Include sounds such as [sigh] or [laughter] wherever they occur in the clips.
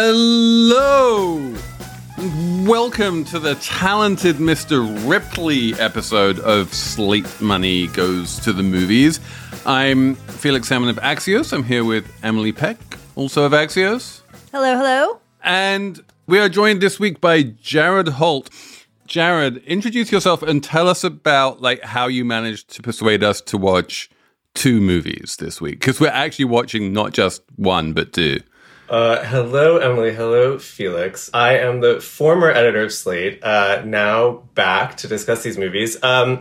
Hello! Welcome to the talented Mr. Ripley episode of Slate Money Goes to the Movies. I'm Felix Salmon of Axios. I'm here with Emily Peck, also of Axios. Hello, hello. And we are joined this week by Jared Hohlt. Jared, introduce yourself and tell us about like how you managed to persuade us to watch two movies this week because we're actually watching not just one but two. Uh, hello, Emily. Hello, Felix. I am the former editor of Slate, uh, now back to discuss these movies. Um,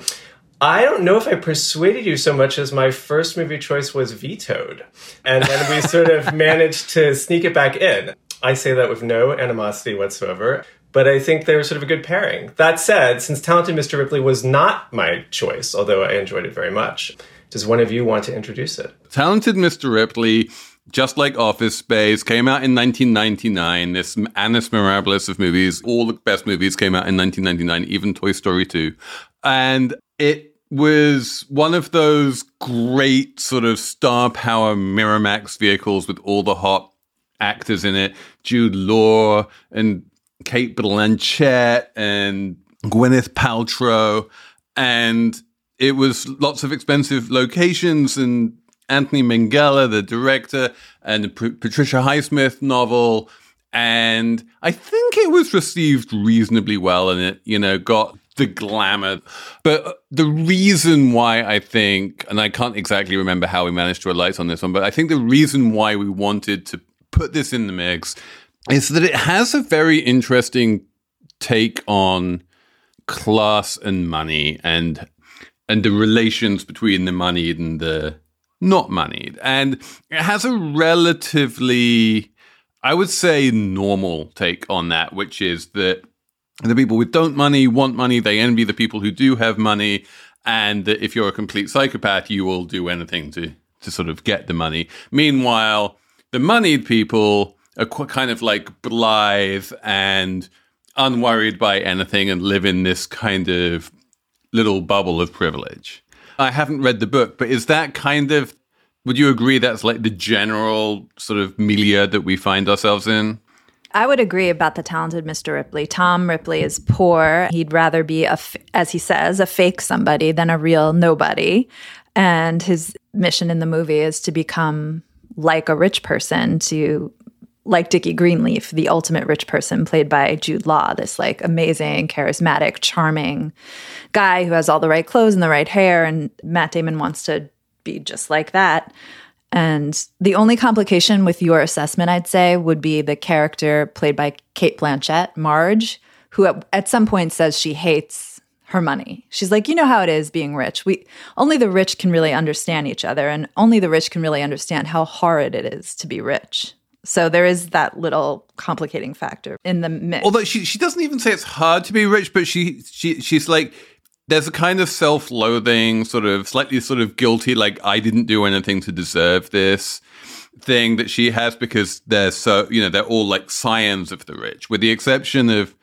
I don't know if I persuaded you so much as my first movie choice was vetoed. And then we [laughs] sort of managed to sneak it back in. I say that with no animosity whatsoever, but I think they were sort of a good pairing. That said, since Talented Mr. Ripley was not my choice, although I enjoyed it very much, does one of you want to introduce it? Talented Mr. Ripley just like Office Space, came out in 1999. This Annus Mirabilis of movies. All the best movies came out in 1999, even Toy Story 2. And it was one of those great sort of star power Miramax vehicles with all the hot actors in it. Jude Law and Cate Blanchett and Gwyneth Paltrow. And it was lots of expensive locations and Anthony Minghella, the director, and P- Patricia Highsmith novel. And I think it was received reasonably well, and it, you know, got the glamour. But uh, the reason why I think, and I can't exactly remember how we managed to alight on this one, but I think the reason why we wanted to put this in the mix is that it has a very interesting take on class and money and and the relations between the money and the not moneyed. And it has a relatively, I would say, normal take on that, which is that the people with don't money want money, they envy the people who do have money, and that if you're a complete psychopath, you will do anything to, to sort of get the money. Meanwhile, the moneyed people are kind of like blithe and unworried by anything and live in this kind of little bubble of privilege. I haven't read the book, but is that kind of would you agree that's like the general sort of milieu that we find ourselves in? I would agree about the talented Mr. Ripley. Tom Ripley is poor. He'd rather be a, as he says, a fake somebody than a real nobody. And his mission in the movie is to become like a rich person, to like Dickie Greenleaf, the ultimate rich person, played by Jude Law, this like amazing, charismatic, charming guy who has all the right clothes and the right hair. And Matt Damon wants to be just like that. And the only complication with your assessment, I'd say, would be the character played by Cate Blanchett, Marge, who at, at some point says she hates her money. She's like, you know how it is being rich. We only the rich can really understand each other, and only the rich can really understand how horrid it is to be rich. So there is that little complicating factor in the mix. Although she she doesn't even say it's hard to be rich, but she she she's like there's a kind of self-loathing, sort of slightly sort of guilty, like I didn't do anything to deserve this thing that she has because they're so you know they're all like scions of the rich, with the exception of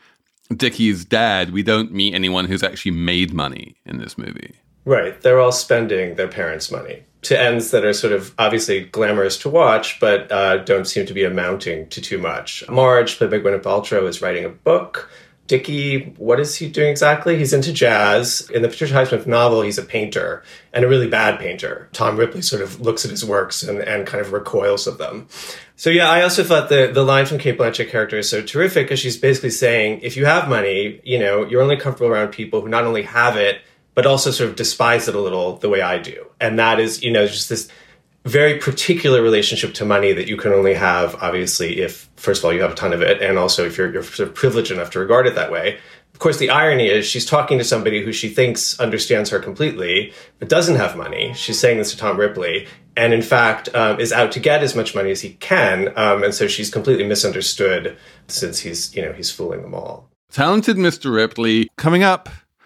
Dickie's dad. We don't meet anyone who's actually made money in this movie. Right, they're all spending their parents' money to ends that are sort of obviously glamorous to watch, but uh, don't seem to be amounting to too much. Marge, played by Gwyneth Paltrow, is writing a book. Dickie, what is he doing exactly? He's into jazz. In the Patricia Highsmith novel, he's a painter and a really bad painter. Tom Ripley sort of looks at his works and, and kind of recoils of them. So yeah, I also thought the, the line from Cate Blanchett character is so terrific because she's basically saying, if you have money, you know, you're only comfortable around people who not only have it, but also sort of despise it a little the way I do. And that is, you know, just this very particular relationship to money that you can only have, obviously, if, first of all, you have a ton of it, and also if you're, you're sort of privileged enough to regard it that way. Of course, the irony is she's talking to somebody who she thinks understands her completely, but doesn't have money. She's saying this to Tom Ripley, and in fact um, is out to get as much money as he can, um, and so she's completely misunderstood since he's, you know, he's fooling them all. Talented Mr. Ripley coming up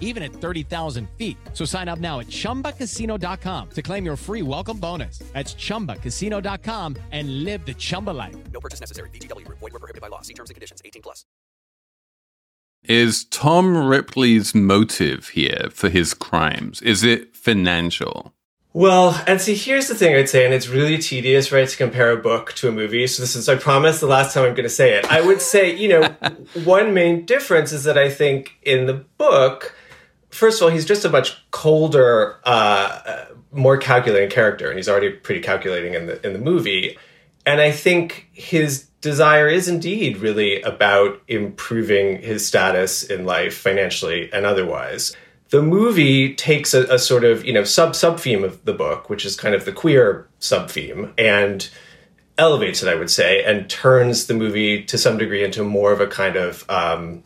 even at 30,000 feet. So sign up now at chumbacasino.com to claim your free welcome bonus. That's chumbacasino.com and live the Chumba life. No purchase necessary. VGW Void were prohibited by law. See terms and conditions. 18 plus. Is Tom Ripley's motive here for his crimes? Is it financial? Well, and see, here's the thing I'd say, and it's really tedious, right, to compare a book to a movie. So this is, I promise, the last time I'm going to say it. I would say, you know, [laughs] one main difference is that I think in the book, first of all, he's just a much colder, uh, more calculating character, and he's already pretty calculating in the in the movie. And I think his desire is indeed really about improving his status in life, financially and otherwise the movie takes a, a, sort of you know sub sub theme of the book, which is kind of the queer sub theme, and elevates it, I would say, and turns the movie to some degree into more of a kind of um,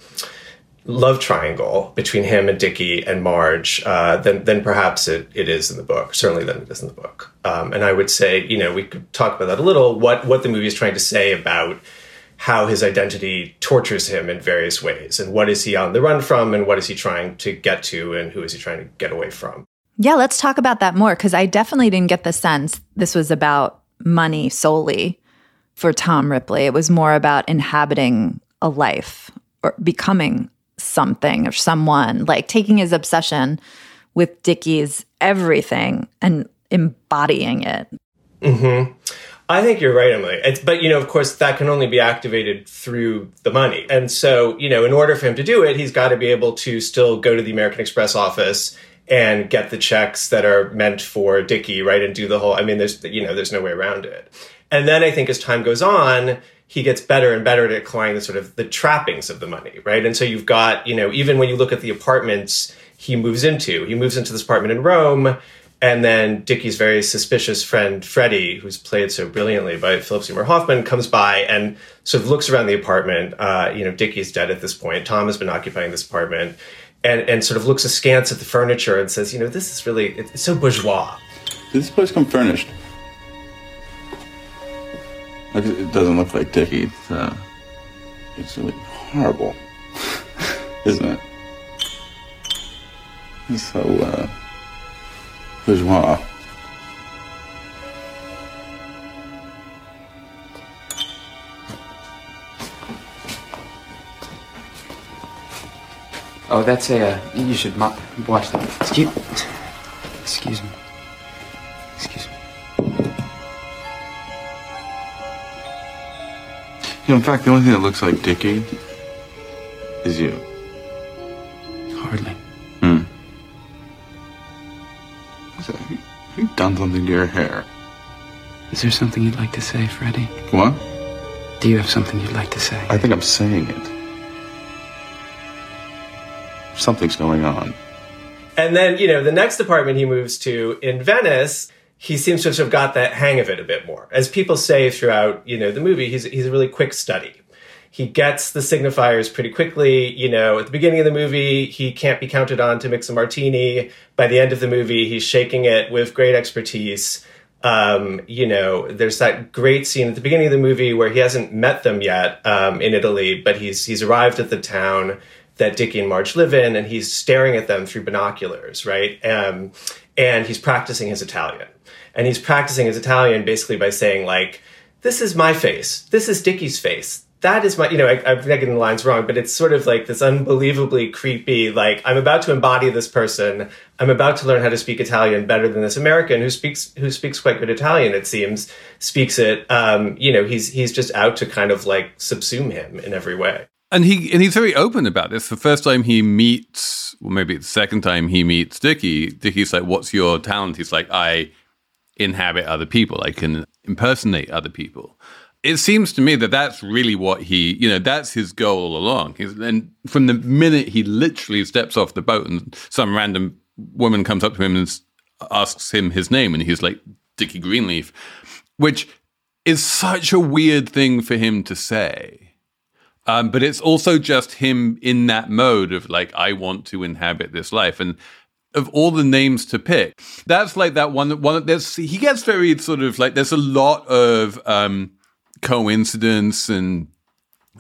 love triangle between him and Dickie and Marge uh, than than perhaps it, it is in the book. Certainly than it is in the book. Um, and I would say, you know, we could talk about that a little. What what the movie is trying to say about how his identity tortures him in various ways and what is he on the run from and what is he trying to get to and who is he trying to get away from yeah let's talk about that more because i definitely didn't get the sense this was about money solely for tom ripley it was more about inhabiting a life or becoming something or someone like taking his obsession with dickie's everything and embodying it mm-hmm. I think you're right, Emily. It's, but you know, of course, that can only be activated through the money. And so, you know, in order for him to do it, he's got to be able to still go to the American Express office and get the checks that are meant for Dickie, right? And do the whole. I mean, there's you know, there's no way around it. And then I think as time goes on, he gets better and better at acquiring the sort of the trappings of the money, right? And so you've got, you know, even when you look at the apartments he moves into, he moves into this apartment in Rome and then Dickie's very suspicious friend, Freddie, who's played so brilliantly by Philip Seymour Hoffman, comes by and sort of looks around the apartment. Uh, you know, Dickie's dead at this point. Tom has been occupying this apartment and, and sort of looks askance at the furniture and says, you know, this is really, it's so bourgeois. Did this place come furnished? It doesn't look like Dickie. It's, uh, it's really horrible, [laughs] isn't it? It's so, uh, bourgeois. Oh, that's a. Uh, you should watch that. Excuse. Excuse know, in fact, the only thing that looks like Dickie is you. Hardly. Hmm. You've done something to your hair. Is there something you'd like to say, Freddie? What? Do you have something you'd like to say? I think I'm saying it. Something's going on. And then, you know, the next apartment he moves to in Venice, he seems to have got that hang of it a bit more. As people say throughout, you know, the movie, he's, he's a really quick study he gets the signifiers pretty quickly. You know, at the beginning of the movie, he can't be counted on to mix a martini. By the end of the movie, he's shaking it with great expertise. Um, you know, there's that great scene at the beginning of the movie where he hasn't met them yet um, in Italy, but he's he's arrived at the town that Dickie and Marge live in, and he's staring at them through binoculars, right? Um, and he's practicing his Italian, and he's practicing his Italian basically by saying like, "This is my face. This is Dickie's face that is my, you know, I, I'm getting the lines wrong, but it's sort of like this unbelievably creepy, like, I'm about to embody this person. I'm about to learn how to speak Italian better than this American who speaks, who speaks quite good Italian, it seems, speaks it. Um, you know, he's, he's just out to kind of like subsume him in every way. And he and he's very open about this. The first time he meets, well, maybe the second time he meets Dickie, Dickie's like, "What's your talent?" He's like, "I inhabit other people. I can impersonate other people." it seems to me that that's really what he, you know, that's his goal all along. He's, and from the minute he literally steps off the boat and some random woman comes up to him and asks him his name, and he's like, Dickie Greenleaf, which is such a weird thing for him to say. Um, but it's also just him in that mode of like, I want to inhabit this life. And of all the names to pick, that's like that one. One there's he gets very sort of like there's a lot of um, coincidence and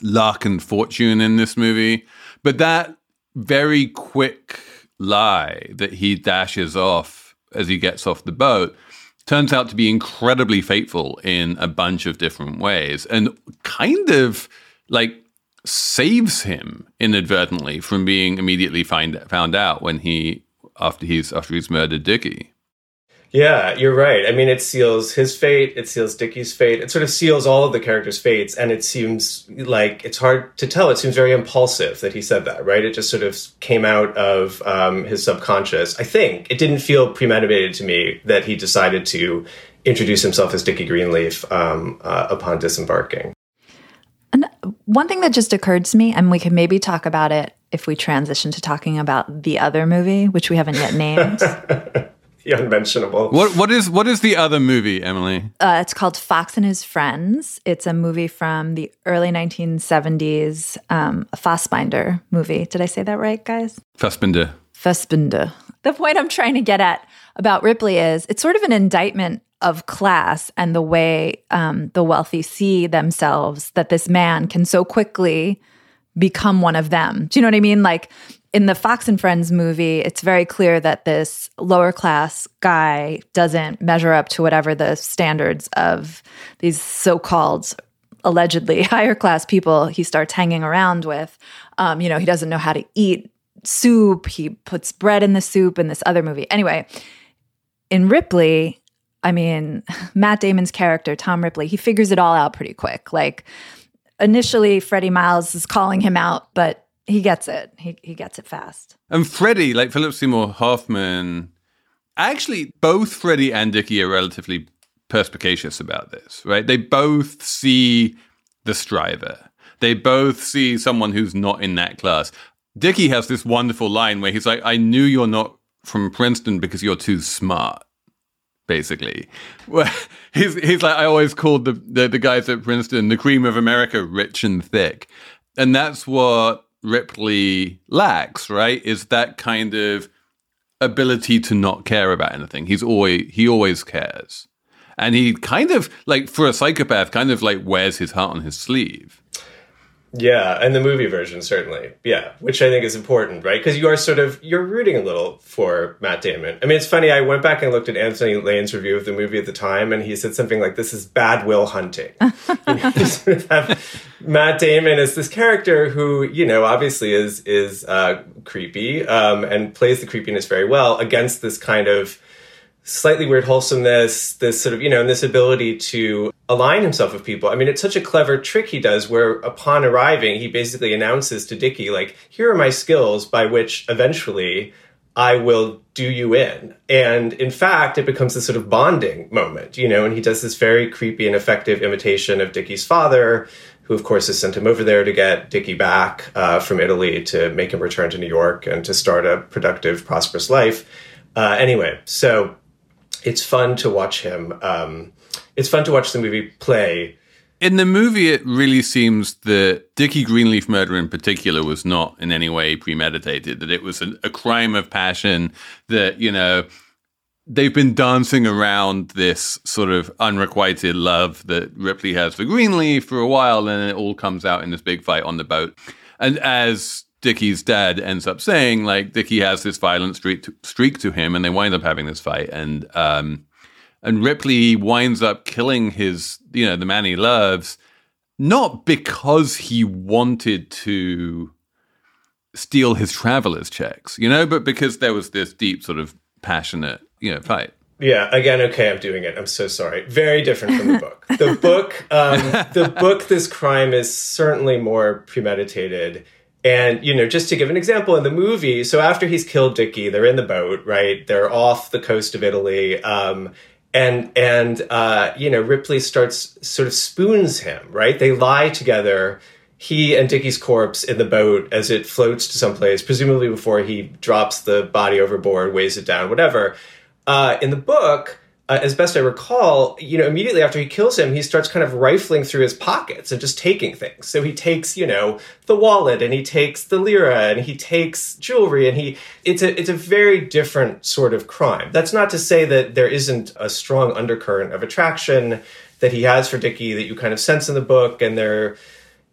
luck and fortune in this movie, but that very quick lie that he dashes off as he gets off the boat turns out to be incredibly fateful in a bunch of different ways and kind of like saves him inadvertently from being immediately find, found out when he after he's after he's murdered Dickie. Yeah, you're right. I mean, it seals his fate. It seals Dickie's fate. It sort of seals all of the characters' fates, and it seems like it's hard to tell. It seems very impulsive that he said that, right? It just sort of came out of um, his subconscious. I think it didn't feel premeditated to me that he decided to introduce himself as Dickie Greenleaf um, uh, upon disembarking. And one thing that just occurred to me, and we can maybe talk about it if we transition to talking about the other movie, which we haven't yet named. [laughs] The unmentionable. What what is what is the other movie, Emily? Uh, it's called Fox and His Friends. It's a movie from the early 1970s, um, a Fassbinder movie. Did I say that right, guys? Fassbinder. Fassbinder. The point I'm trying to get at about Ripley is it's sort of an indictment of class and the way um, the wealthy see themselves that this man can so quickly become one of them. Do you know what I mean? Like in the Fox and Friends movie, it's very clear that this lower class guy doesn't measure up to whatever the standards of these so called allegedly [laughs] higher class people he starts hanging around with. Um, you know, he doesn't know how to eat soup. He puts bread in the soup in this other movie. Anyway, in Ripley, I mean, [laughs] Matt Damon's character, Tom Ripley, he figures it all out pretty quick. Like, initially, Freddie Miles is calling him out, but he gets it. He he gets it fast. And Freddie, like Philip Seymour Hoffman, actually both Freddie and Dickie are relatively perspicacious about this, right? They both see the striver. They both see someone who's not in that class. Dickie has this wonderful line where he's like, I knew you're not from Princeton because you're too smart. Basically, well, [laughs] he's he's like I always called the, the the guys at Princeton the cream of America, rich and thick, and that's what Ripley lacks, right? Is that kind of ability to not care about anything. He's always he always cares. And he kind of like for a psychopath kind of like wears his heart on his sleeve. Yeah, and the movie version certainly. Yeah, which I think is important, right? Because you are sort of you're rooting a little for Matt Damon. I mean, it's funny. I went back and looked at Anthony Lane's review of the movie at the time, and he said something like, "This is bad will hunting." [laughs] you know, [laughs] sort of have Matt Damon as this character who, you know, obviously is is uh, creepy um, and plays the creepiness very well against this kind of slightly weird wholesomeness, this sort of, you know, and this ability to align himself with people. I mean, it's such a clever trick he does where upon arriving, he basically announces to Dickie, like, here are my skills by which eventually I will do you in. And in fact, it becomes this sort of bonding moment, you know, and he does this very creepy and effective imitation of Dickie's father, who of course has sent him over there to get Dickie back uh, from Italy to make him return to New York and to start a productive, prosperous life. Uh, anyway, so it's fun to watch him. Um, it's fun to watch the movie play. In the movie, it really seems that Dickie Greenleaf murder in particular was not in any way premeditated, that it was a, a crime of passion, that, you know, they've been dancing around this sort of unrequited love that Ripley has for Greenleaf for a while, and it all comes out in this big fight on the boat. And as Dickie's dad ends up saying, like Dickie has this violent streak to, streak to him, and they wind up having this fight, and um, and Ripley winds up killing his, you know, the man he loves, not because he wanted to steal his traveler's checks, you know, but because there was this deep sort of passionate, you know, fight. Yeah, again, okay, I'm doing it. I'm so sorry. Very different from the book. The book, um, the book, this crime is certainly more premeditated. And, you know, just to give an example in the movie, so after he's killed Dickie, they're in the boat, right? They're off the coast of Italy. Um, and, and, uh, you know, Ripley starts sort of spoons him, right? They lie together, he and Dickie's corpse in the boat as it floats to someplace, presumably before he drops the body overboard, weighs it down, whatever. Uh, in the book, uh, as best I recall, you know, immediately after he kills him, he starts kind of rifling through his pockets and just taking things. So he takes, you know, the wallet and he takes the lira and he takes jewelry and he it's a it's a very different sort of crime. That's not to say that there isn't a strong undercurrent of attraction that he has for Dickie that you kind of sense in the book and there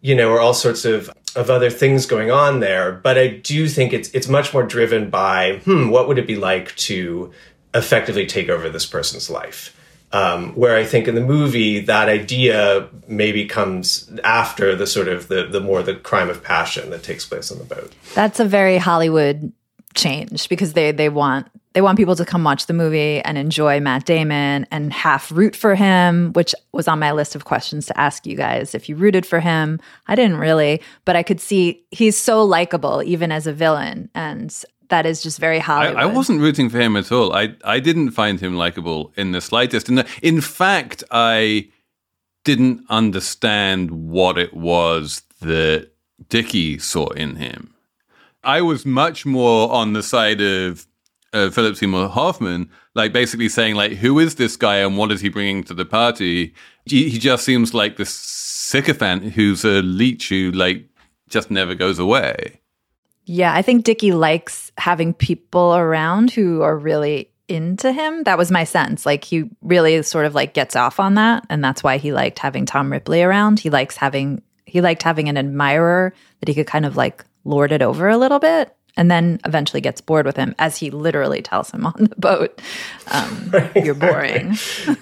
you know are all sorts of of other things going on there, but I do think it's it's much more driven by hmm, what would it be like to effectively take over this person's life. Um, where I think in the movie that idea maybe comes after the sort of the the more the crime of passion that takes place on the boat. That's a very Hollywood change because they they want they want people to come watch the movie and enjoy Matt Damon and half root for him, which was on my list of questions to ask you guys. If you rooted for him, I didn't really, but I could see he's so likable even as a villain, and that is just very Hollywood. I, I wasn't rooting for him at all. I I didn't find him likable in the slightest. And in fact, I didn't understand what it was that Dickie saw in him. I was much more on the side of uh, Philip Seymour Hoffman, like basically saying like, who is this guy and what is he bringing to the party? He, he just seems like this sycophant who's a leech who like just never goes away. Yeah, I think Dickie likes having people around who are really into him. That was my sense. Like he really sort of like gets off on that, and that's why he liked having Tom Ripley around. He likes having he liked having an admirer that he could kind of like lord it over a little bit, and then eventually gets bored with him, as he literally tells him on the boat, um, [laughs] "You're boring."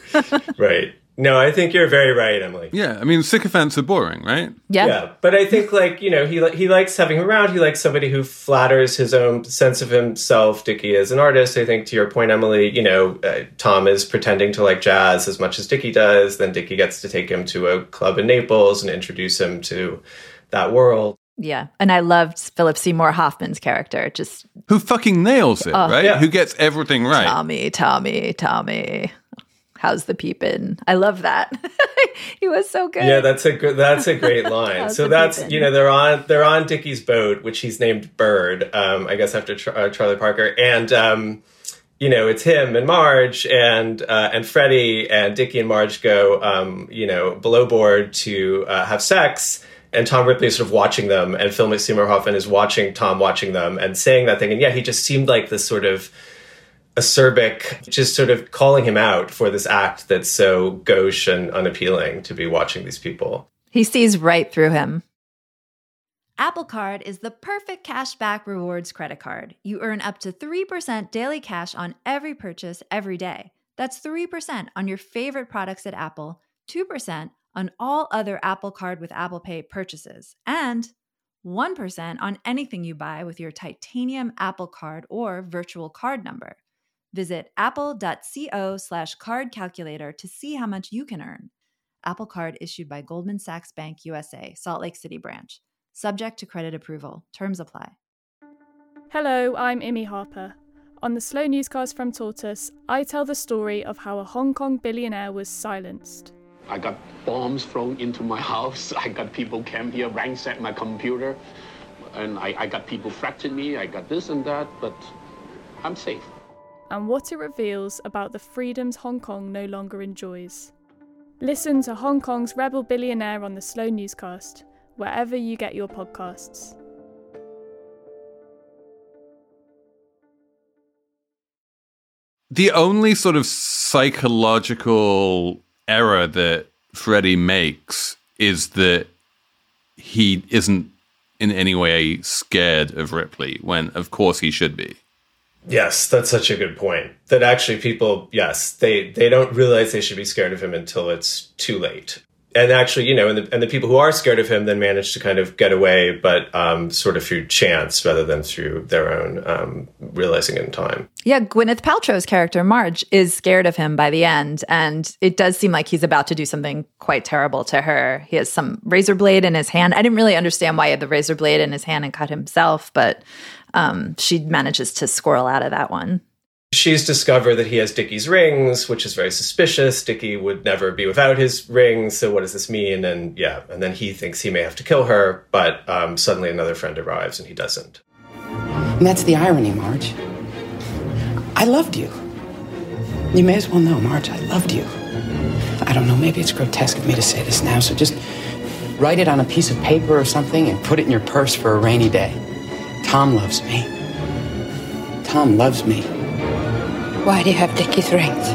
[laughs] right. No, I think you're very right, Emily. Yeah, I mean, sycophants are boring, right? Yeah. Yeah, but I think like you know he li- he likes having him around. He likes somebody who flatters his own sense of himself. Dickie as an artist. I think to your point, Emily. You know, uh, Tom is pretending to like jazz as much as Dickie does. Then Dickie gets to take him to a club in Naples and introduce him to that world. Yeah. And I loved Philip Seymour Hoffman's character. Just Who fucking nails it, right? yeah. Who gets everything right? Tommy, Tommy, Tommy. How's the peepin'? I love that. [laughs] he was so good. Yeah, that's a good. That's a great [laughs] line. So that's peepin'? you know they're on they're on Dickie's boat, which he's named Bird. Um, I guess after Char- uh, Charlie Parker, and um, you know it's him and Marge and uh, and Freddie and Dickie and Marge go um, you know below board to uh, have sex. And Tom Ripley is sort of watching them, and Seymour Hoffman is watching Tom watching them and saying that thing. And yeah, he just seemed like this sort of acerbic, just sort of calling him out for this act that's so gauche and unappealing to be watching these people. He sees right through him. Apple Card is the perfect cashback rewards credit card. You earn up to 3% daily cash on every purchase every day. That's 3% on your favorite products at Apple, 2% on all other Apple Card with Apple Pay purchases, and 1% on anything you buy with your titanium Apple Card or virtual card number. Visit apple.co slash card calculator to see how much you can earn. Apple Card issued by Goldman Sachs Bank USA, Salt Lake City branch. Subject to credit approval. Terms apply. Hello, I'm Imi Harper. On the Slow Newscast from Tortoise, I tell the story of how a Hong Kong billionaire was silenced. I got bombs thrown into my house. [laughs] I got people came here, ransacked my computer. And I, I got people threatening me. I got this and that, but I'm safe. And what it reveals about the freedoms Hong Kong no longer enjoys. Listen to Hong Kong's Rebel Billionaire on the Slow Newscast, wherever you get your podcasts. The only sort of psychological error that Freddie makes is that he isn't in any way scared of Ripley, when of course he should be. Yes, that's such a good point. That actually people, yes, they they don't realize they should be scared of him until it's too late. And actually, you know, and the, and the people who are scared of him then manage to kind of get away, but um, sort of through chance rather than through their own um, realizing in time. Yeah, Gwyneth Paltrow's character, Marge, is scared of him by the end. And it does seem like he's about to do something quite terrible to her. He has some razor blade in his hand. I didn't really understand why he had the razor blade in his hand and cut himself, but um, she manages to squirrel out of that one. She's discovered that he has Dickie's rings, which is very suspicious. Dickie would never be without his rings, so what does this mean? And yeah, and then he thinks he may have to kill her, but um, suddenly another friend arrives and he doesn't. And that's the irony, Marge. I loved you. You may as well know, Marge, I loved you. I don't know, maybe it's grotesque of me to say this now, so just write it on a piece of paper or something and put it in your purse for a rainy day. Tom loves me. Tom loves me. Why do you have Dickie's rings?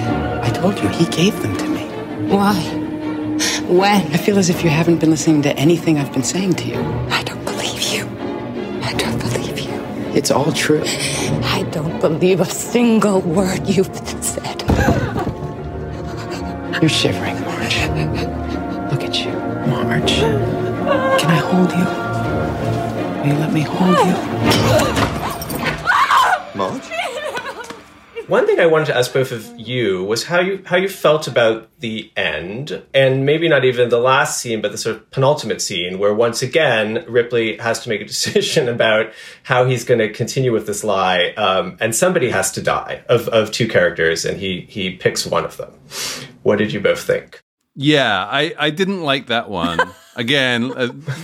I told you, he gave them to me. Why? When? I feel as if you haven't been listening to anything I've been saying to you. I don't believe you. I don't believe you. It's all true. I don't believe a single word you've said. You're shivering, Marge. Look at you, Marge. Can I hold you? Will you let me hold you? Marge? One thing I wanted to ask both of you was how you how you felt about the end, and maybe not even the last scene, but the sort of penultimate scene, where once again Ripley has to make a [laughs] decision about how he's going to continue with this lie, um, and somebody has to die of of two characters, and he he picks one of them. What did you both think? Yeah, I, I didn't like that one. Again,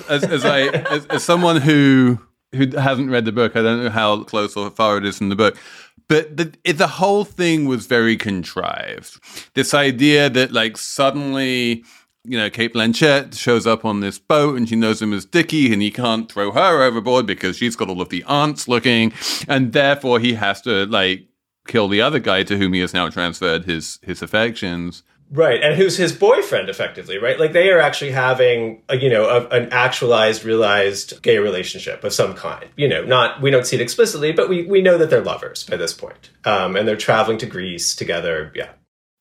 as, as, I as, as someone who who hasn't read the book, I don't know how close or far it is in the book. But the the whole thing was very contrived. This idea that like suddenly, you know, Cate Blanchett shows up on this boat and she knows him as Dickie, and he can't throw her overboard because she's got all of the aunts looking, and therefore he has to like kill the other guy to whom he has now transferred his his affections. Right, and who's his boyfriend, effectively, right? Like they are actually having, a, you know, a, an actualized, realized gay relationship of some kind. You know, not we don't see it explicitly, but we we know that they're lovers by this point, um, and they're traveling to Greece together. Yeah,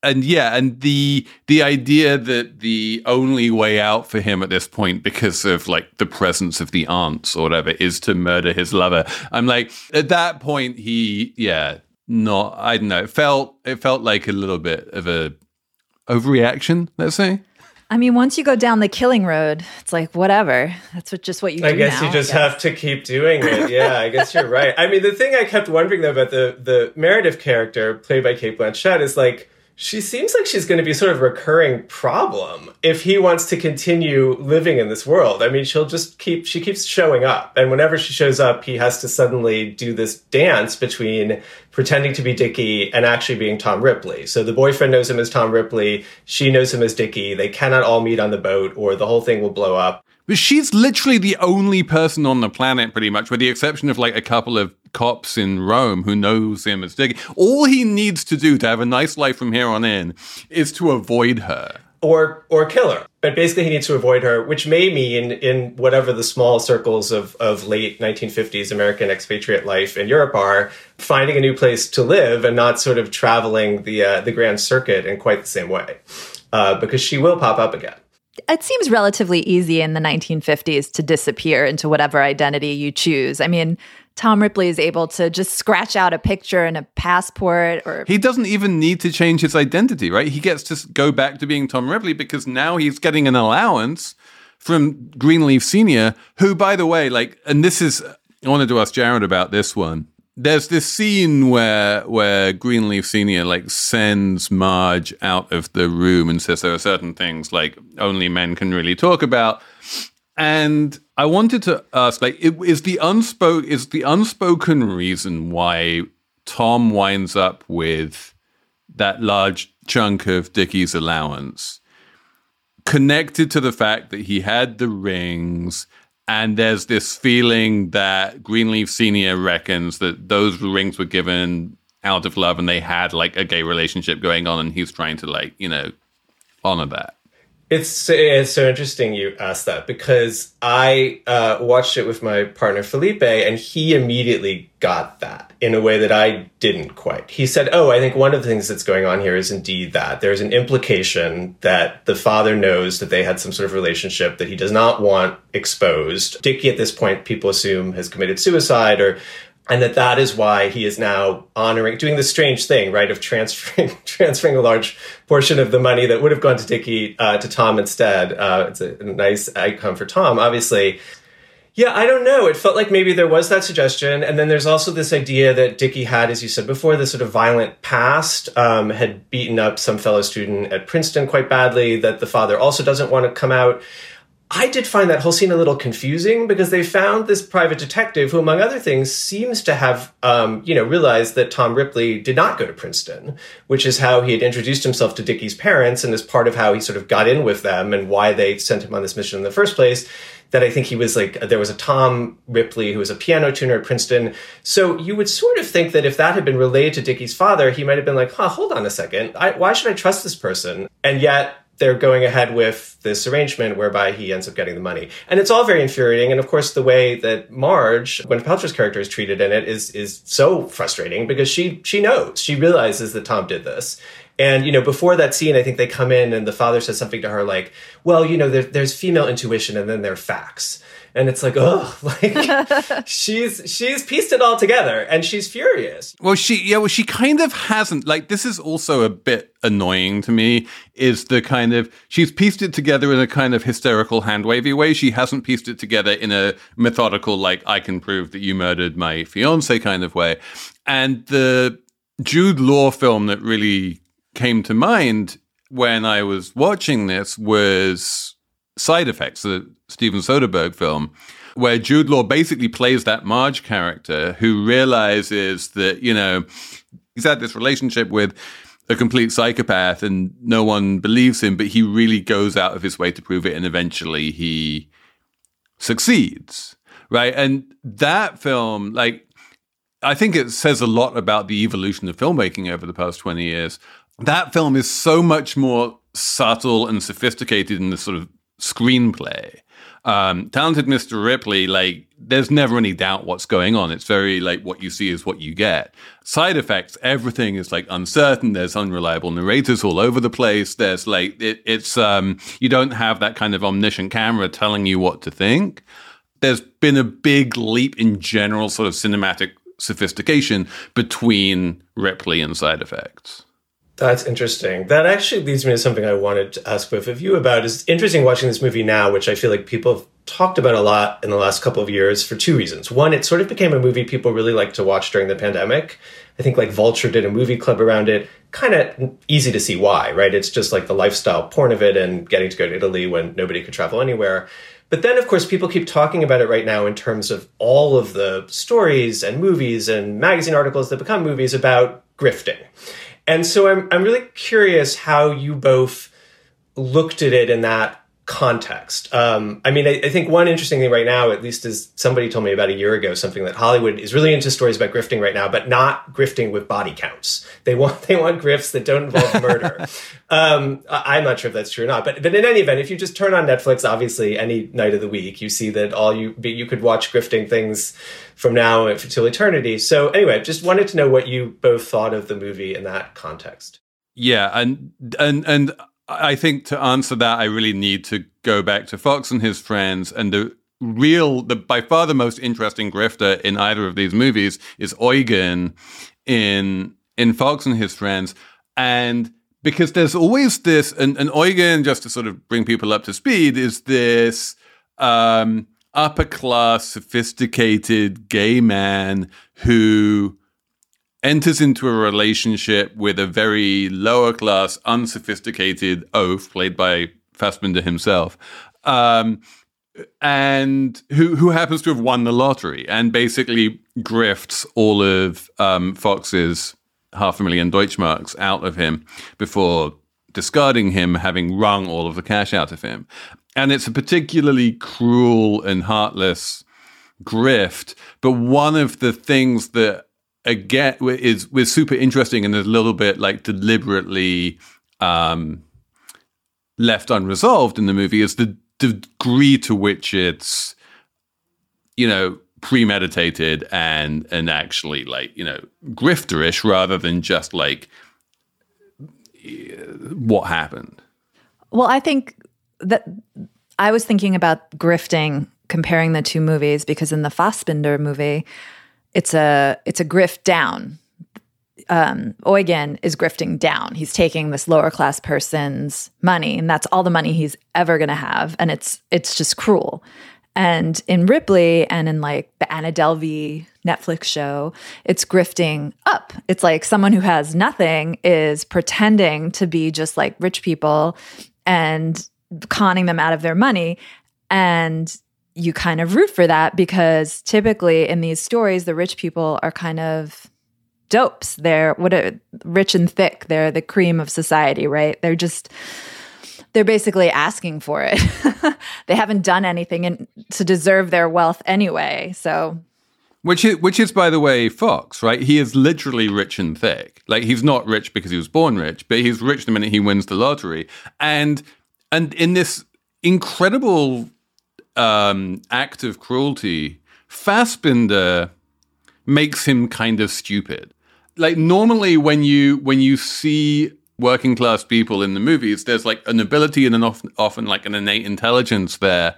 and yeah, and the the idea that the only way out for him at this point, because of like the presence of the aunts or whatever, is to murder his lover. I'm like, at that point, he, yeah, not, I don't know, it felt it felt like a little bit of a overreaction. Let's say. I mean, once you go down the killing road, it's like whatever. That's what, just what you I do. guess now, you just guess. have to keep doing it. Yeah, I guess you're right. I mean, the thing I kept wondering though about the the Meredith character played by Cate Blanchett is like she seems like she's going to be sort of recurring problem if he wants to continue living in this world. I mean, she'll just keep she keeps showing up, and whenever she shows up, he has to suddenly do this dance between pretending to be Dickie and actually being Tom Ripley. So the boyfriend knows him as Tom Ripley, she knows him as Dickie. They cannot all meet on the boat, or the whole thing will blow up. But she's literally the only person on the planet, pretty much, with the exception of like a couple of cops in Rome who knows him as Dickie. All he needs to do to have a nice life from here on in is to avoid her. or or kill her. But basically, he needs to avoid her, which may mean in whatever the small circles of, of late 1950s American expatriate life in Europe are, finding a new place to live and not sort of traveling the uh, the grand circuit in quite the same way, uh, because she will pop up again. It seems relatively easy in the 1950s to disappear into whatever identity you choose. I mean, Tom Ripley is able to just scratch out a picture and a passport or He doesn't even need to change his identity, right? He gets to go back to being Tom Ripley because now he's getting an allowance from Greenleaf Senior, who, by the way, like, and this is, I wanted to ask Jared about this one. There's this scene where where Greenleaf Senior like sends Marge out of the room and says there are certain things like only men can really talk about. And I wanted to ask, like, is the unspoke is the unspoken reason why Tom winds up with that large chunk of Dickie's allowance connected to the fact that he had the rings and there's this feeling that Greenleaf Senior reckons that those rings were given out of love and they had like a gay relationship going on and he's trying to like, you know, honor that. It's it's so interesting you asked that because I uh, watched it with my partner Felipe and he immediately got that in a way that I didn't quite. He said, "Oh, I think one of the things that's going on here is indeed that there's an implication that the father knows that they had some sort of relationship that he does not want exposed. Dickie at this point people assume has committed suicide or and that that is why he is now honoring doing this strange thing right of transferring [laughs] transferring a large portion of the money that would have gone to Dickie uh, to Tom instead. Uh, it's a, nice outcome for Tom obviously. Yeah I don't know. It felt like maybe there was that suggestion and then there's also this idea that Dickie had as you said before this sort of violent past um, had beaten up some fellow student at Princeton quite badly that the father also doesn't want to come out I did find that whole scene a little confusing because they found this private detective who, among other things, seems to have, um, you know, realized that Tom Ripley did not go to Princeton, which is how he had introduced himself to Dickie's parents and is part of how he sort of got in with them and why they sent him on this mission in the first place. That I think he was like, there was a Tom Ripley who was a piano tuner at Princeton. So you would sort of think that if that had been relayed to Dickie's father, he might have been like, huh, hold on a second. I, why should I trust this person? And yet, they're going ahead with this arrangement whereby he ends up getting the money. And it's all very infuriating. And of course, the way that Marge, Gwyneth Paltrow's character, is treated in it is is so frustrating because she she knows, she realizes that Tom did this. And you know, before that scene, I think they come in and the father says something to her like, "Well, you know, there, there's female intuition and then there are facts." And it's like oh [laughs] like [laughs] she's she's pieced it all together and she's furious. Well she yeah well she kind of hasn't like this is also a bit annoying to me is the kind of she's pieced it together in a kind of hysterical hand wavy way. She hasn't pieced it together in a methodical like i can prove that you murdered my fiance kind of way. And the jude law film that really came to mind when i was watching this was side effects the Steven Soderbergh film, where Jude Law basically plays that Marge character who realizes that, you know, he's had this relationship with a complete psychopath and no one believes him, but he really goes out of his way to prove it and eventually he succeeds. Right. And that film, like, I think it says a lot about the evolution of filmmaking over the past 20 years. That film is so much more subtle and sophisticated in the sort of screenplay um, talented Mr. Ripley, like, there's never any doubt what's going on. It's very like what you see is what you get. Side effects, everything is like uncertain. There's unreliable narrators all over the place. There's like it, it's um, you don't have that kind of omniscient camera telling you what to think. There's been a big leap in general sort of cinematic sophistication between Ripley and side effects. That's interesting. That actually leads me to something I wanted to ask both of you about. It's interesting watching this movie now, which I feel like people have talked about a lot in the last couple of years for two reasons. One, it sort of became a movie people really like to watch during the pandemic. I think like Vulture did a movie club around it. Kind of easy to see why, right? It's just like the lifestyle porn of it and getting to go to Italy when nobody could travel anywhere. But then, of course, people keep talking about it right now in terms of all of the stories and movies and magazine articles that become movies about grifting. And so I'm I'm really curious how you both looked at it in that context. Um, I mean, I, I, think one interesting thing right now, at least is somebody told me about a year ago, something that Hollywood is really into stories about grifting right now, but not grifting with body counts. They want [laughs] they want grifts that don't involve murder. [laughs] um, I'm not sure if that's true or not, but but in any event, if you just turn on Netflix, obviously any night of the week, you see that all you you could watch grifting things from now until eternity. So anyway, just wanted to know what you both thought of the movie in that context. Yeah, and and and I think to answer that, I really need to go back to Fox and his friends and the real, the by far the most interesting grifter in either of these movies is Eugen in in Fox and his friends, and because there's always this, and, and Eugen, just to sort of bring people up to speed, is this um, upper class, sophisticated gay man who enters into a relationship with a very lower class, unsophisticated oaf, played by Fassbinder himself, um, and who who happens to have won the lottery and basically grifts all of um, Fox's half a million Deutschmarks out of him before discarding him, having wrung all of the cash out of him. And it's a particularly cruel and heartless grift. But one of the things that again is was super interesting and is a little bit like deliberately um, left unresolved in the movie is the degree to which it's you know premeditated and and actually like you know grifterish rather than just like what happened. Well i think that i was thinking about grifting comparing the two movies because in the fassbinder movie it's a it's a grift down. Um, Eugen is grifting down. He's taking this lower class person's money, and that's all the money he's ever going to have, and it's it's just cruel. And in Ripley and in like the Anna Delvey Netflix show, it's grifting up. It's like someone who has nothing is pretending to be just like rich people and conning them out of their money And you kind of root for that because typically in these stories, the rich people are kind of dopes. They're what are rich and thick. They're the cream of society, right? They're just they're basically asking for it. [laughs] they haven't done anything in, to deserve their wealth anyway. So which is, which is, by the way, Fox, right? He is literally rich and thick. Like he's not rich because he was born rich, but he's rich the minute he wins the lottery. And and in this incredible um, act of cruelty, Fassbinder makes him kind of stupid. Like normally, when you when you see working class people in the movies, there's like an ability and an often, often like an innate intelligence there,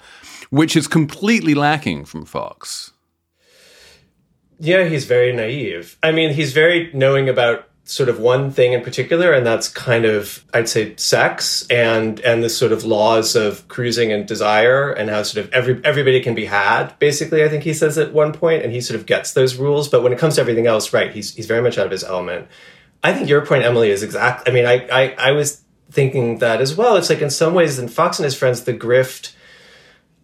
which is completely lacking from Fox. Yeah, he's very naive. I mean, he's very knowing about sort of one thing in particular, and that's kind of I'd say sex and and the sort of laws of cruising and desire and how sort of every everybody can be had. Basically, I think he says at one point, and he sort of gets those rules. But when it comes to everything else, right, he's he's very much out of his element. I think your point, Emily, is exact. I mean, I I, I was thinking that as well. It's like in some ways, in Fox and his friends, the grift.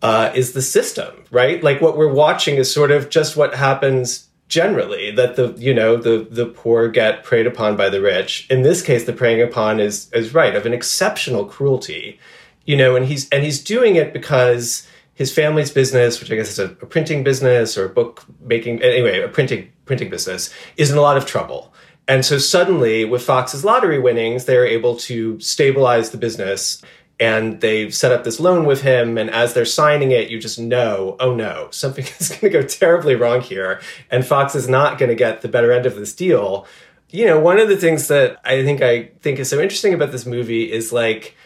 Uh, is the system right? Like what we're watching is sort of just what happens generally that the you know the the poor get preyed upon by the rich. In this case the preying upon is is right of an exceptional cruelty you know and he's and he's doing it because his family's business which i guess is a, a printing business or a book making anyway a printing printing business is in a lot of trouble. And so suddenly with fox's lottery winnings they're able to stabilize the business and they've set up this loan with him and as they're signing it you just know oh no something [laughs] is going to go terribly wrong here and fox is not going to get the better end of this deal. You know one of the things that i think i think is so interesting about this movie is like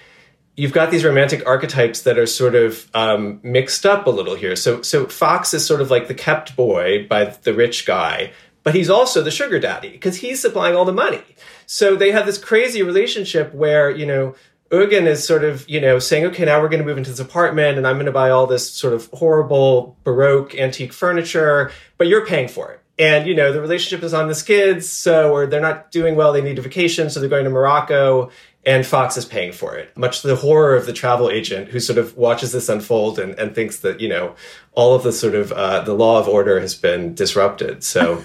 you've got these romantic archetypes that are sort of um, mixed up a little here. So so fox is sort of like the kept boy by the rich guy but he's also the sugar daddy because he's supplying all the money. So they have this crazy relationship where you know Eugen is sort of, you know, saying, okay, now we're going to move into this apartment and I'm going to buy all this sort of horrible Baroque antique furniture, but you're paying for it. And, you know, the relationship is on the skids, so, or they're not doing well, they need a vacation, so they're going to Morocco, and Fox is paying for it. Much to the horror of the travel agent who sort of watches this unfold and, and thinks that, you know, all of the sort of, uh, the law of order has been disrupted. So.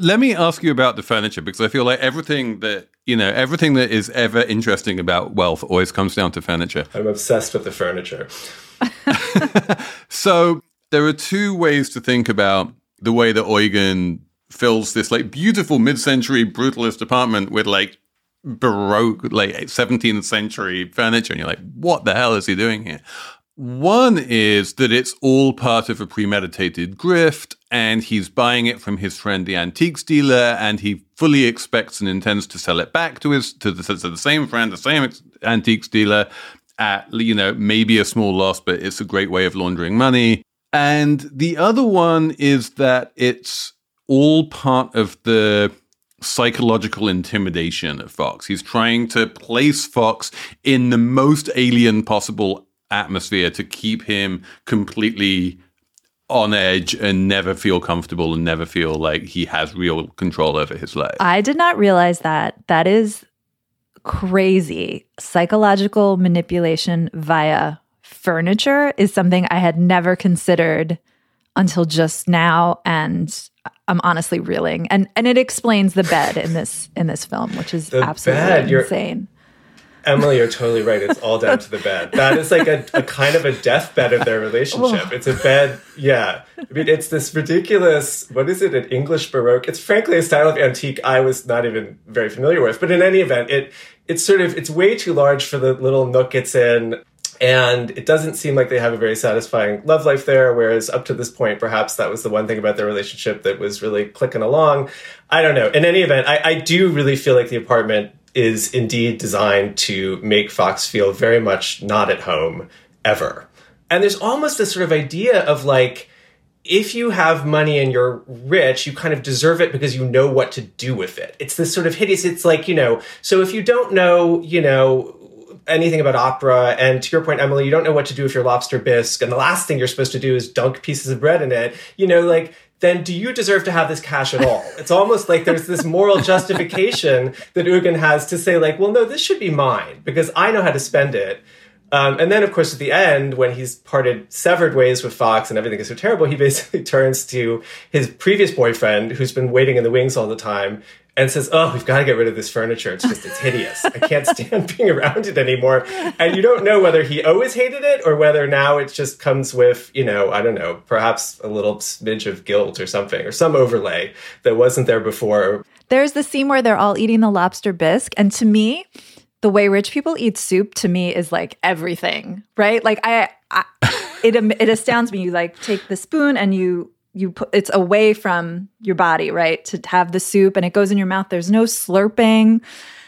Let me ask you about the furniture because I feel like everything that you know, everything that is ever interesting about wealth always comes down to furniture. I'm obsessed with the furniture. [laughs] so there are two ways to think about the way that Eugen fills this like beautiful mid-century brutalist apartment with like baroque like 17th century furniture and you're like what the hell is he doing here one is that it's all part of a premeditated grift, and he's buying it from his friend, the antiques dealer, and he fully expects and intends to sell it back to his to the, to the same friend, the same antiques dealer, at you know maybe a small loss, but it's a great way of laundering money. And the other one is that it's all part of the psychological intimidation of Fox. He's trying to place Fox in the most alien possible atmosphere to keep him completely on edge and never feel comfortable and never feel like he has real control over his life. I did not realize that. That is crazy. Psychological manipulation via furniture is something I had never considered until just now and I'm honestly reeling. And and it explains the bed in this in this film, which is The absolutely bed, you're- insane. Emily, you're totally right. It's all down to the bed. That is like a, a kind of a deathbed of their relationship. It's a bed, yeah. I mean, it's this ridiculous, what is it, an English Baroque? It's frankly a style of antique I was not even very familiar with. But in any event, it it's sort of, it's way too large for the little nook it's in. And it doesn't seem like they have a very satisfying love life there. Whereas up to this point, perhaps that was the one thing about their relationship that was really clicking along. I don't know. In any event, I, I do really feel like the apartment is indeed designed to make Fox feel very much not at home ever. And there's almost this sort of idea of like, if you have money and you're rich, you kind of deserve it because you know what to do with it. It's this sort of hideous, it's like, you know, so if you don't know, you know, anything about opera, and to your point, Emily, you don't know what to do with your lobster bisque, and the last thing you're supposed to do is dunk pieces of bread in it, you know, like, then do you deserve to have this cash at all? It's almost like there's this moral justification that Eugen has to say, like, well, no, this should be mine because I know how to spend it. Um, and then, of course, at the end, when he's parted, severed ways with Fox and everything is so terrible, he basically [laughs] turns to his previous boyfriend, who's been waiting in the wings all the time, and says, "Oh, we've got to get rid of this furniture. It's just, it's hideous. I can't [laughs] stand being around it anymore." And you don't know whether he always hated it or whether now it just comes with, you know, I don't know, perhaps a little smidge of guilt or something, or some overlay that wasn't there before. There's the scene where they're all eating the lobster bisque. And to me, the way rich people eat soup to me is like everything, right? Like I, I it it astounds me. You like take the spoon and you you put it's away from your body, right? To have the soup and it goes in your mouth. There's no slurping.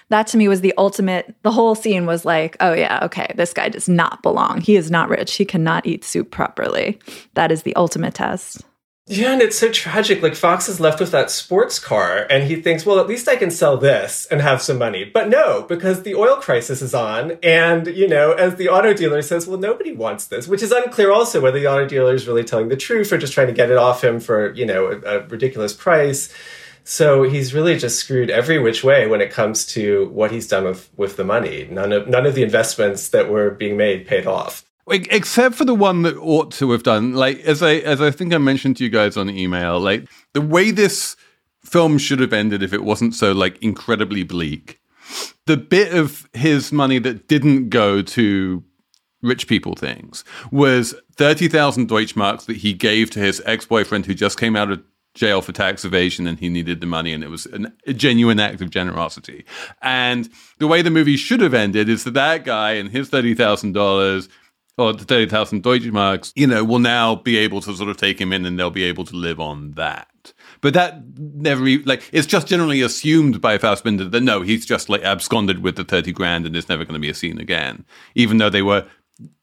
That to me was the ultimate. The whole scene was like, oh yeah, okay, this guy does not belong. He is not rich. He cannot eat soup properly. That is the ultimate test. Yeah, and it's so tragic. Like Fox is left with that sports car, and he thinks, well, at least I can sell this and have some money. But no, because the oil crisis is on, and you know, as the auto dealer says, well, nobody wants this, which is unclear also whether the auto dealer is really telling the truth or just trying to get it off him for you know a, a ridiculous price. So he's really just screwed every which way when it comes to what he's done with with the money. None of none of the investments that were being made paid off. Except for the one that ought to have done. Like as I as I think I mentioned to you guys on email, like the way this film should have ended if it wasn't so like incredibly bleak. The bit of his money that didn't go to rich people things was 30,000 Deutschmarks that he gave to his ex-boyfriend who just came out of jail for tax evasion and he needed the money and it was an, a genuine act of generosity. And the way the movie should have ended is that that guy and his $30,000 or the 30,000 Deutschmarks, you know, will now be able to sort of take him in and they'll be able to live on that. But that never, like, it's just generally assumed by Fassbinder that no, he's just like absconded with the 30 grand and is never going to be a scene again, even though they were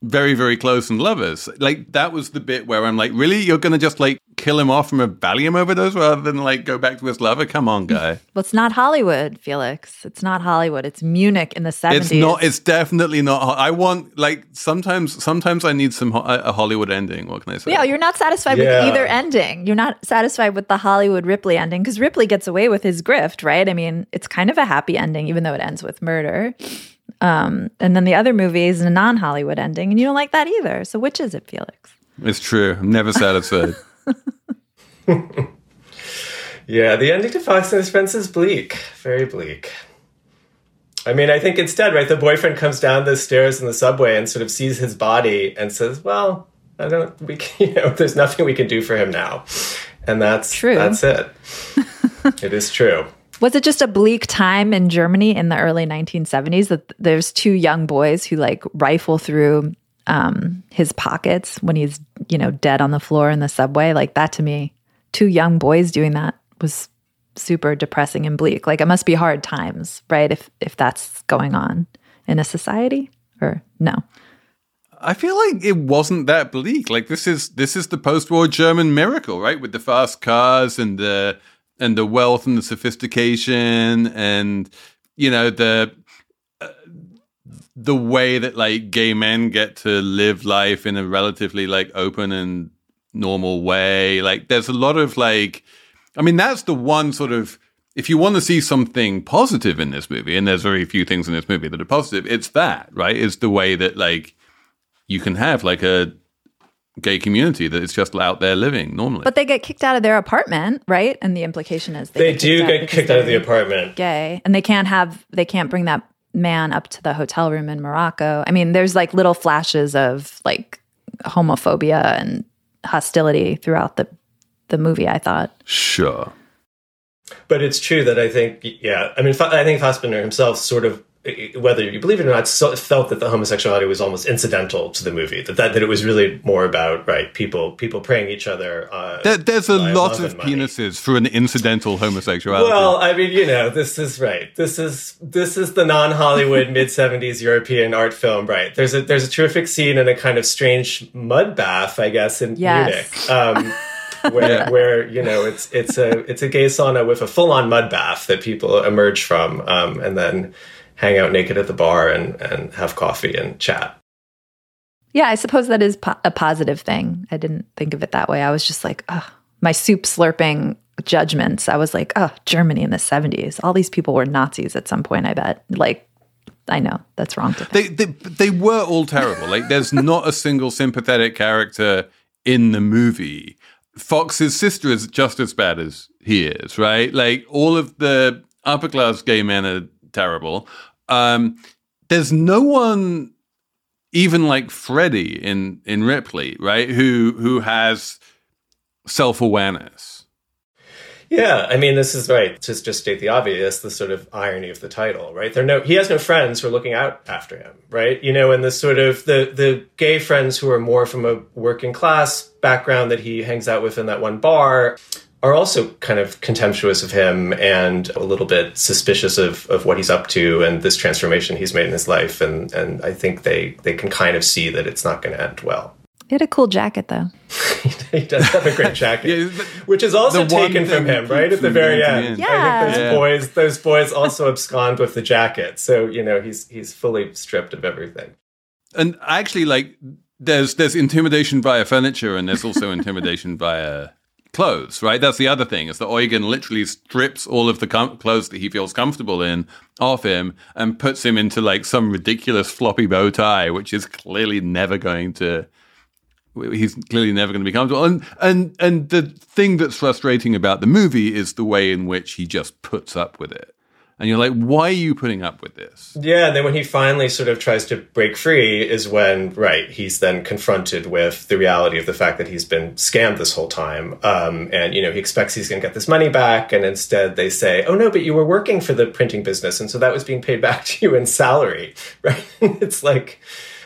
very, very close and lovers. Like, that was the bit where I'm like, really? You're going to just like kill him off from a Valium overdose rather than like go back to his lover? Come on, [laughs] guy. Well, it's not Hollywood, Felix. It's not Hollywood. It's Munich in the 70s. It's not. It's definitely not. I want like sometimes. Sometimes I need some ho- a a Hollywood ending. What can I say? Yeah, you're not satisfied Yeah. with either ending. You're not satisfied with the Hollywood Ripley ending because Ripley gets away with his grift, right? I mean, it's kind of a happy ending, even though it ends with murder. Um, and then the other movie is a non Hollywood ending, and you don't like that either. So, which is it, Felix? It's true. I'm never satisfied. [laughs] Yeah, the ending to Fox and His Friends is bleak, very bleak. I mean, I think instead, right, the boyfriend comes down the stairs in the subway and sort of sees his body and says, "Well, I don't, we, can, [laughs] you know, there's nothing we can do for him now," and that's True. That's it. [laughs] it is true. Was it just a bleak time in Germany in the early 1970s that there's two young boys who like rifle through um, his pockets when he's, you know, dead on the floor in the subway? Like that to me, two young boys doing that was super depressing and bleak. Like it must be hard times, right? If if that's going on in a society or no. I feel like it wasn't that bleak. Like this is this is the post-war German miracle, right? With the fast cars and the and the wealth and the sophistication and you know the the way that like gay men get to live life in a relatively like open and normal way. Like there's a lot of like I mean that's the one sort of if you want to see something positive in this movie and there's very few things in this movie that are positive, it's that, right? It's the way that like you can have like a gay community that is just out there living normally. But they get kicked out of their apartment, right? And the implication is They do get because kicked out of the apartment. Gay, and they can't have they can't bring that man up to the hotel room in Morocco. I mean, there's like little flashes of like homophobia and hostility throughout the the movie. I thought. Sure. But it's true that I think, yeah, I mean, I think Fassbinder himself sort of, whether you believe it or not, so, felt that the homosexuality was almost incidental to the movie. That, that that it was really more about right people people preying each other. Uh, There, there's a lot of penises for an incidental homosexuality. Well, I mean, you know, this is right. This is this is the non-Hollywood [laughs] mid '70s European art film, right? There's a there's a terrific scene in a kind of strange mud bath, I guess, in Yes. Munich, um, [laughs] where where you know it's it's a it's a gay sauna with a full-on mud bath that people emerge from, um, and then hang out naked at the bar and and have coffee and chat. Yeah, I suppose that is po- a positive thing. I didn't think of it that way. I was just like, oh, my soup slurping judgments. I was like, oh, Germany in the 70s. All these people were Nazis at some point, I bet. Like, I know that's wrong to think. they, they they were all terrible. Like there's [laughs] not a single sympathetic character in the movie. Fox's sister is just as bad as he is, right? Like all of the upper class gay men are terrible. Um, there's no one even like Freddie in in Ripley, right? Who who has self awareness. Yeah, I mean, this is right. To just state the obvious, the sort of irony of the title, right? There no, he has no friends who are looking out after him, right? You know, and the sort of the the gay friends who are more from a working class background that he hangs out with in that one bar are also kind of contemptuous of him and a little bit suspicious of, of what he's up to and this transformation he's made in his life. And and I think they they can kind of see that it's not going to end well. He had a cool jacket, though. [laughs] he does have a great [laughs] jacket, which is also taken from him, right at the very beginning to end. end. I Yeah. think those Yeah. boys, those boys also abscond with the jacket, so you know he's he's fully stripped of everything. And actually, like there's there's intimidation via furniture, and there's also intimidation [laughs] via clothes, right? That's the other thing is that Eugen literally strips all of the com- clothes that he feels comfortable in off him and puts him into like some ridiculous floppy bow tie, which is clearly never going to. He's clearly never going to be comfortable, and and and the thing that's frustrating about the movie is the way in which he just puts up with it, and you're like, why are you putting up with this? Yeah, and then when he finally sort of tries to break free is when, right, he's then confronted with the reality of the fact that he's been scammed this whole time. Um, and, you know, he expects he's going to get this money back. And instead they say, oh, no, but you were working for the printing business. And so that was being paid [laughs] back to you in salary, [laughs] right? it's like,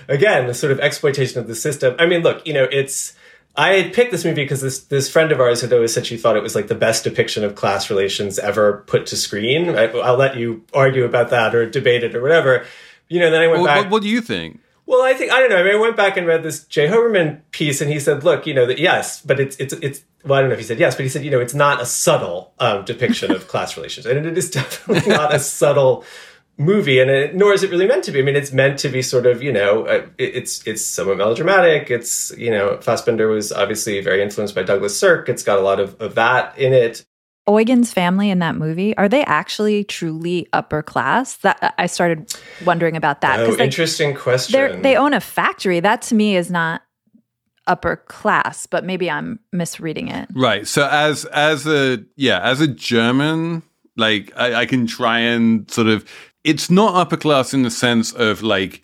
again, the sort of exploitation of the system. I mean, look, you know, it's. I had picked this movie because this this friend of ours had always said she thought it was like the best depiction of class relations ever put to screen. I, I'll let you argue about that or debate it or whatever. You know, then I went What, back. what, what do you think? Well, I think I don't know. I mean, I went back and read this J. Hoberman piece, and he said, "Look, you know that yes, but it's it's it's." Well, I don't know if he said yes, but he said, you know, it's not a subtle um, depiction of [laughs] class relations, and it is definitely not a subtle movie, and it, nor is it really meant to be. I mean, it's meant to be sort of, you know, uh, it, it's it's somewhat melodramatic. It's you know, Fassbinder was obviously very influenced by Douglas Sirk. It's got a lot of, of that in it. Eugen's family in that movie are they actually truly upper class? That I started wondering about that Oh, like, interesting question. they own a factory. That to me is not upper class, but maybe I'm misreading it. Right. So as as a yeah, as a German, like I, I can try and sort of it's not upper class in the sense of like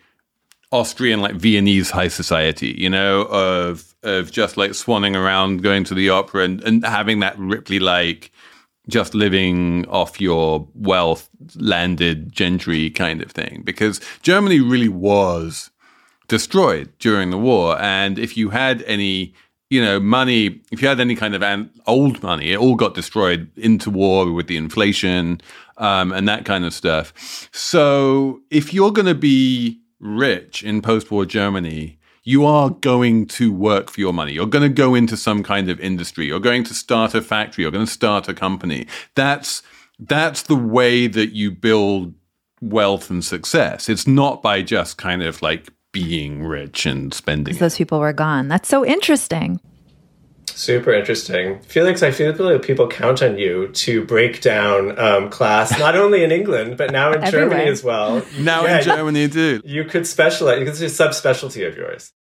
Austrian like Viennese high society, you know, of of just like swanning around, going to the opera and, and having that Ripley like just living off your wealth, landed gentry kind of thing. Because Germany really was destroyed during the war. And if you had any, you know, money, if you had any kind of an old money, it all got destroyed into war with the inflation um, and that kind of stuff. So if you're going to be rich in post-war Germany, you are going to work for your money. You're going to go into some kind of industry. You're going to start a factory. You're going to start a company. That's that's the way that you build wealth and success. It's not by just kind of like being rich and spending. Those people were gone. That's so interesting. Super interesting. Felix, I feel like people count on you to break down um, class, not only in England, but now in Germany as well. Now Yeah, in Germany, too. You could specialize, it's a subspecialty of yours.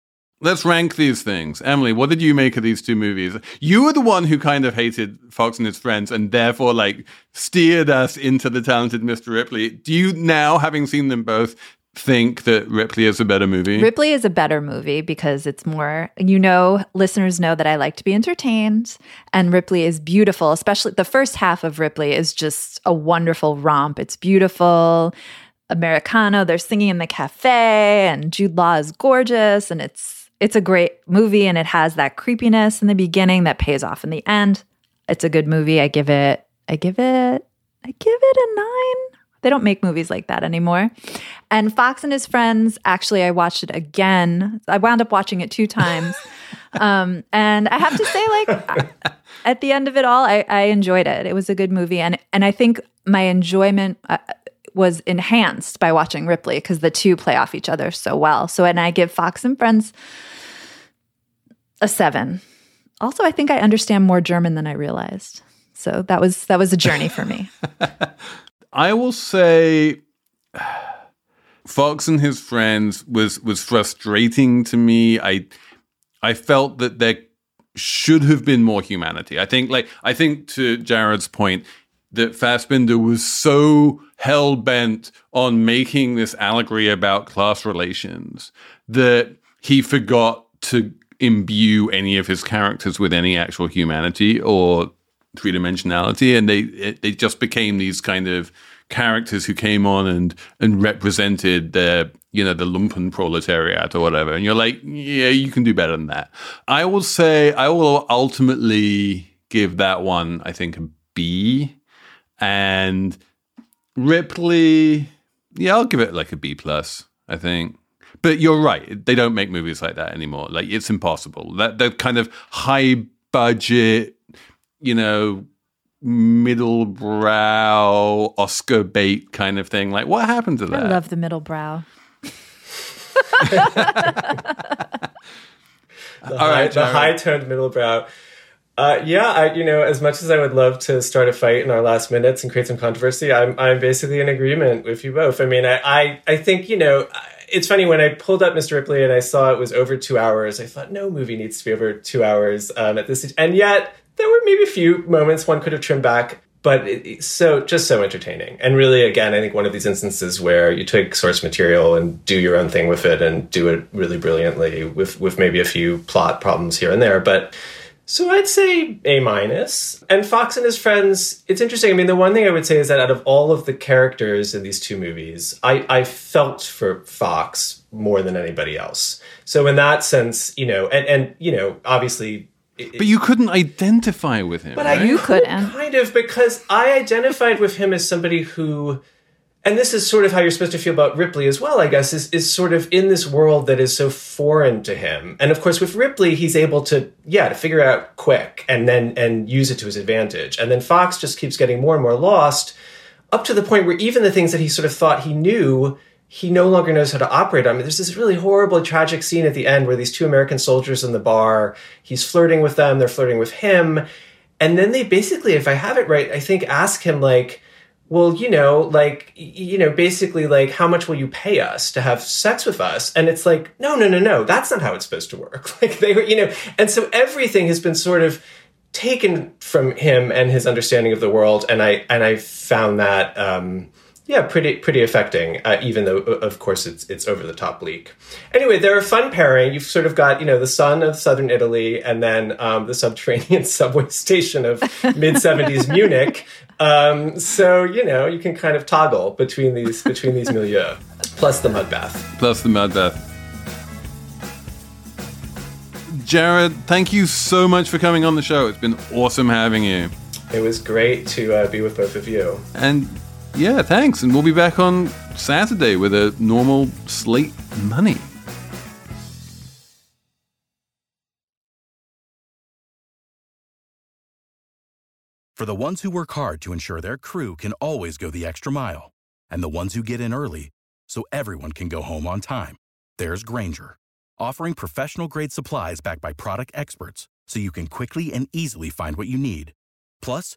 let's rank these things. Emily, what did you make of these two movies? You were the one who kind of hated Fox and his friends and therefore like steered us into the talented Mr. Ripley. Do you now, having seen them both, think that Ripley is a better movie? Ripley is a better movie because it's more, you know, listeners know that I like to be entertained, and Ripley is beautiful, especially the first half of Ripley is just a wonderful romp. It's beautiful. Americano, they're singing in the cafe, and Jude Law is gorgeous, and it's it's a great movie, and it has that creepiness in the beginning that pays off in the end. It's a good movie. I give it, I give it, I give it a nine. They don't make movies like that anymore. And Fox and his friends, actually, I watched it again. I wound up watching it two times. [laughs] um, and I have to say, like, at the end of it all, I, I, enjoyed it. It was a good movie. And, and I think my enjoyment uh, was enhanced by watching Ripley because the two play off each other so well. So, and I give Fox and Friends a seven. Also, I think I understand more German than I realized. So that was that was a journey for me. [laughs] I will say [sighs] Fox and his friends was was frustrating to me. I I felt that there should have been more humanity. I think like I think to Jared's point that Fassbinder was so hell bent on making this allegory about class relations that he forgot to imbue any of his characters with any actual humanity or three dimensionality, and they it, they just became these kind of characters who came on and and represented the you know the lumpen proletariat or whatever. And you're like, yeah, you can do better than that. I will say I will ultimately give that one, I think, a B, and Ripley, yeah, I'll give it like a B plus. I think. But you're right; they don't make movies like that anymore. Like it's impossible. That that kind of high budget you know, middle brow Oscar bait kind of thing. Like, what happened to that? I love the middle brow. [laughs] the All right, the high toned middle brow. Uh, yeah, I, you know, as much as I would love to start a fight in our last minutes and create some controversy, I'm, I'm basically in agreement with you both. I mean, I, I, I think, you know, it's funny when I pulled up Mr. Ripley and I saw it was over two hours. I thought no movie needs to be over two hours um, at this, stage. and yet there were maybe a few moments one could have trimmed back but it, so just so entertaining and really again i think one of these instances where you take source material and do your own thing with it and do it really brilliantly with with maybe a few plot problems here and there but so I'd say A minus. And Fox and his friends, it's interesting. I mean, the one thing I would say is that out of all of the characters in these two movies, I, I felt for Fox more than anybody else. So in that sense, you know, and, and you know, obviously but you couldn't identify with him. But right? I you couldn't. kind of because I identified with him as somebody who, and this is sort of how you're supposed to feel about Ripley as well. I guess is is sort of in this world that is so foreign to him. And of course, with Ripley, he's able to yeah to figure out quick and then and use it to his advantage. And then Fox just keeps getting more and more lost, up to the point where even the things that he sort of thought he knew he no longer knows how to operate on. I mean, there's this really horrible, tragic scene at the end where these two American soldiers in the bar, he's flirting with them, they're flirting with him. And then they basically, if I have it right, I think ask him, like, well, you know, like, you know, basically, like, how much will you pay us to have sex with us? And it's like, no, no, no, no, that's not how it's supposed to work. [laughs] Like, they were, you know, and so everything has been sort of taken from him and his understanding of the world. And I, and I found that, um, yeah, pretty pretty affecting. Uh, even though, of course, it's it's over the top bleak. Anyway, they're a fun pairing. You've sort of got you know the sun of southern Italy, and then um, the subterranean [laughs] subway station of mid seventies [laughs] Munich. Um, so you know you can kind of toggle between these between these milieu, plus the mud bath, plus the mud bath. Jared, thank you so much for coming on the show. It's been awesome having you. It was great to uh, be with both of you. And yeah, thanks. And we'll be back on Saturday with a normal Slate Money. For the ones who work hard to ensure their crew can always go the extra mile, and the ones who get in early so everyone can go home on time, there's Grainger, offering professional grade supplies backed by product experts so you can quickly and easily find what you need. Plus,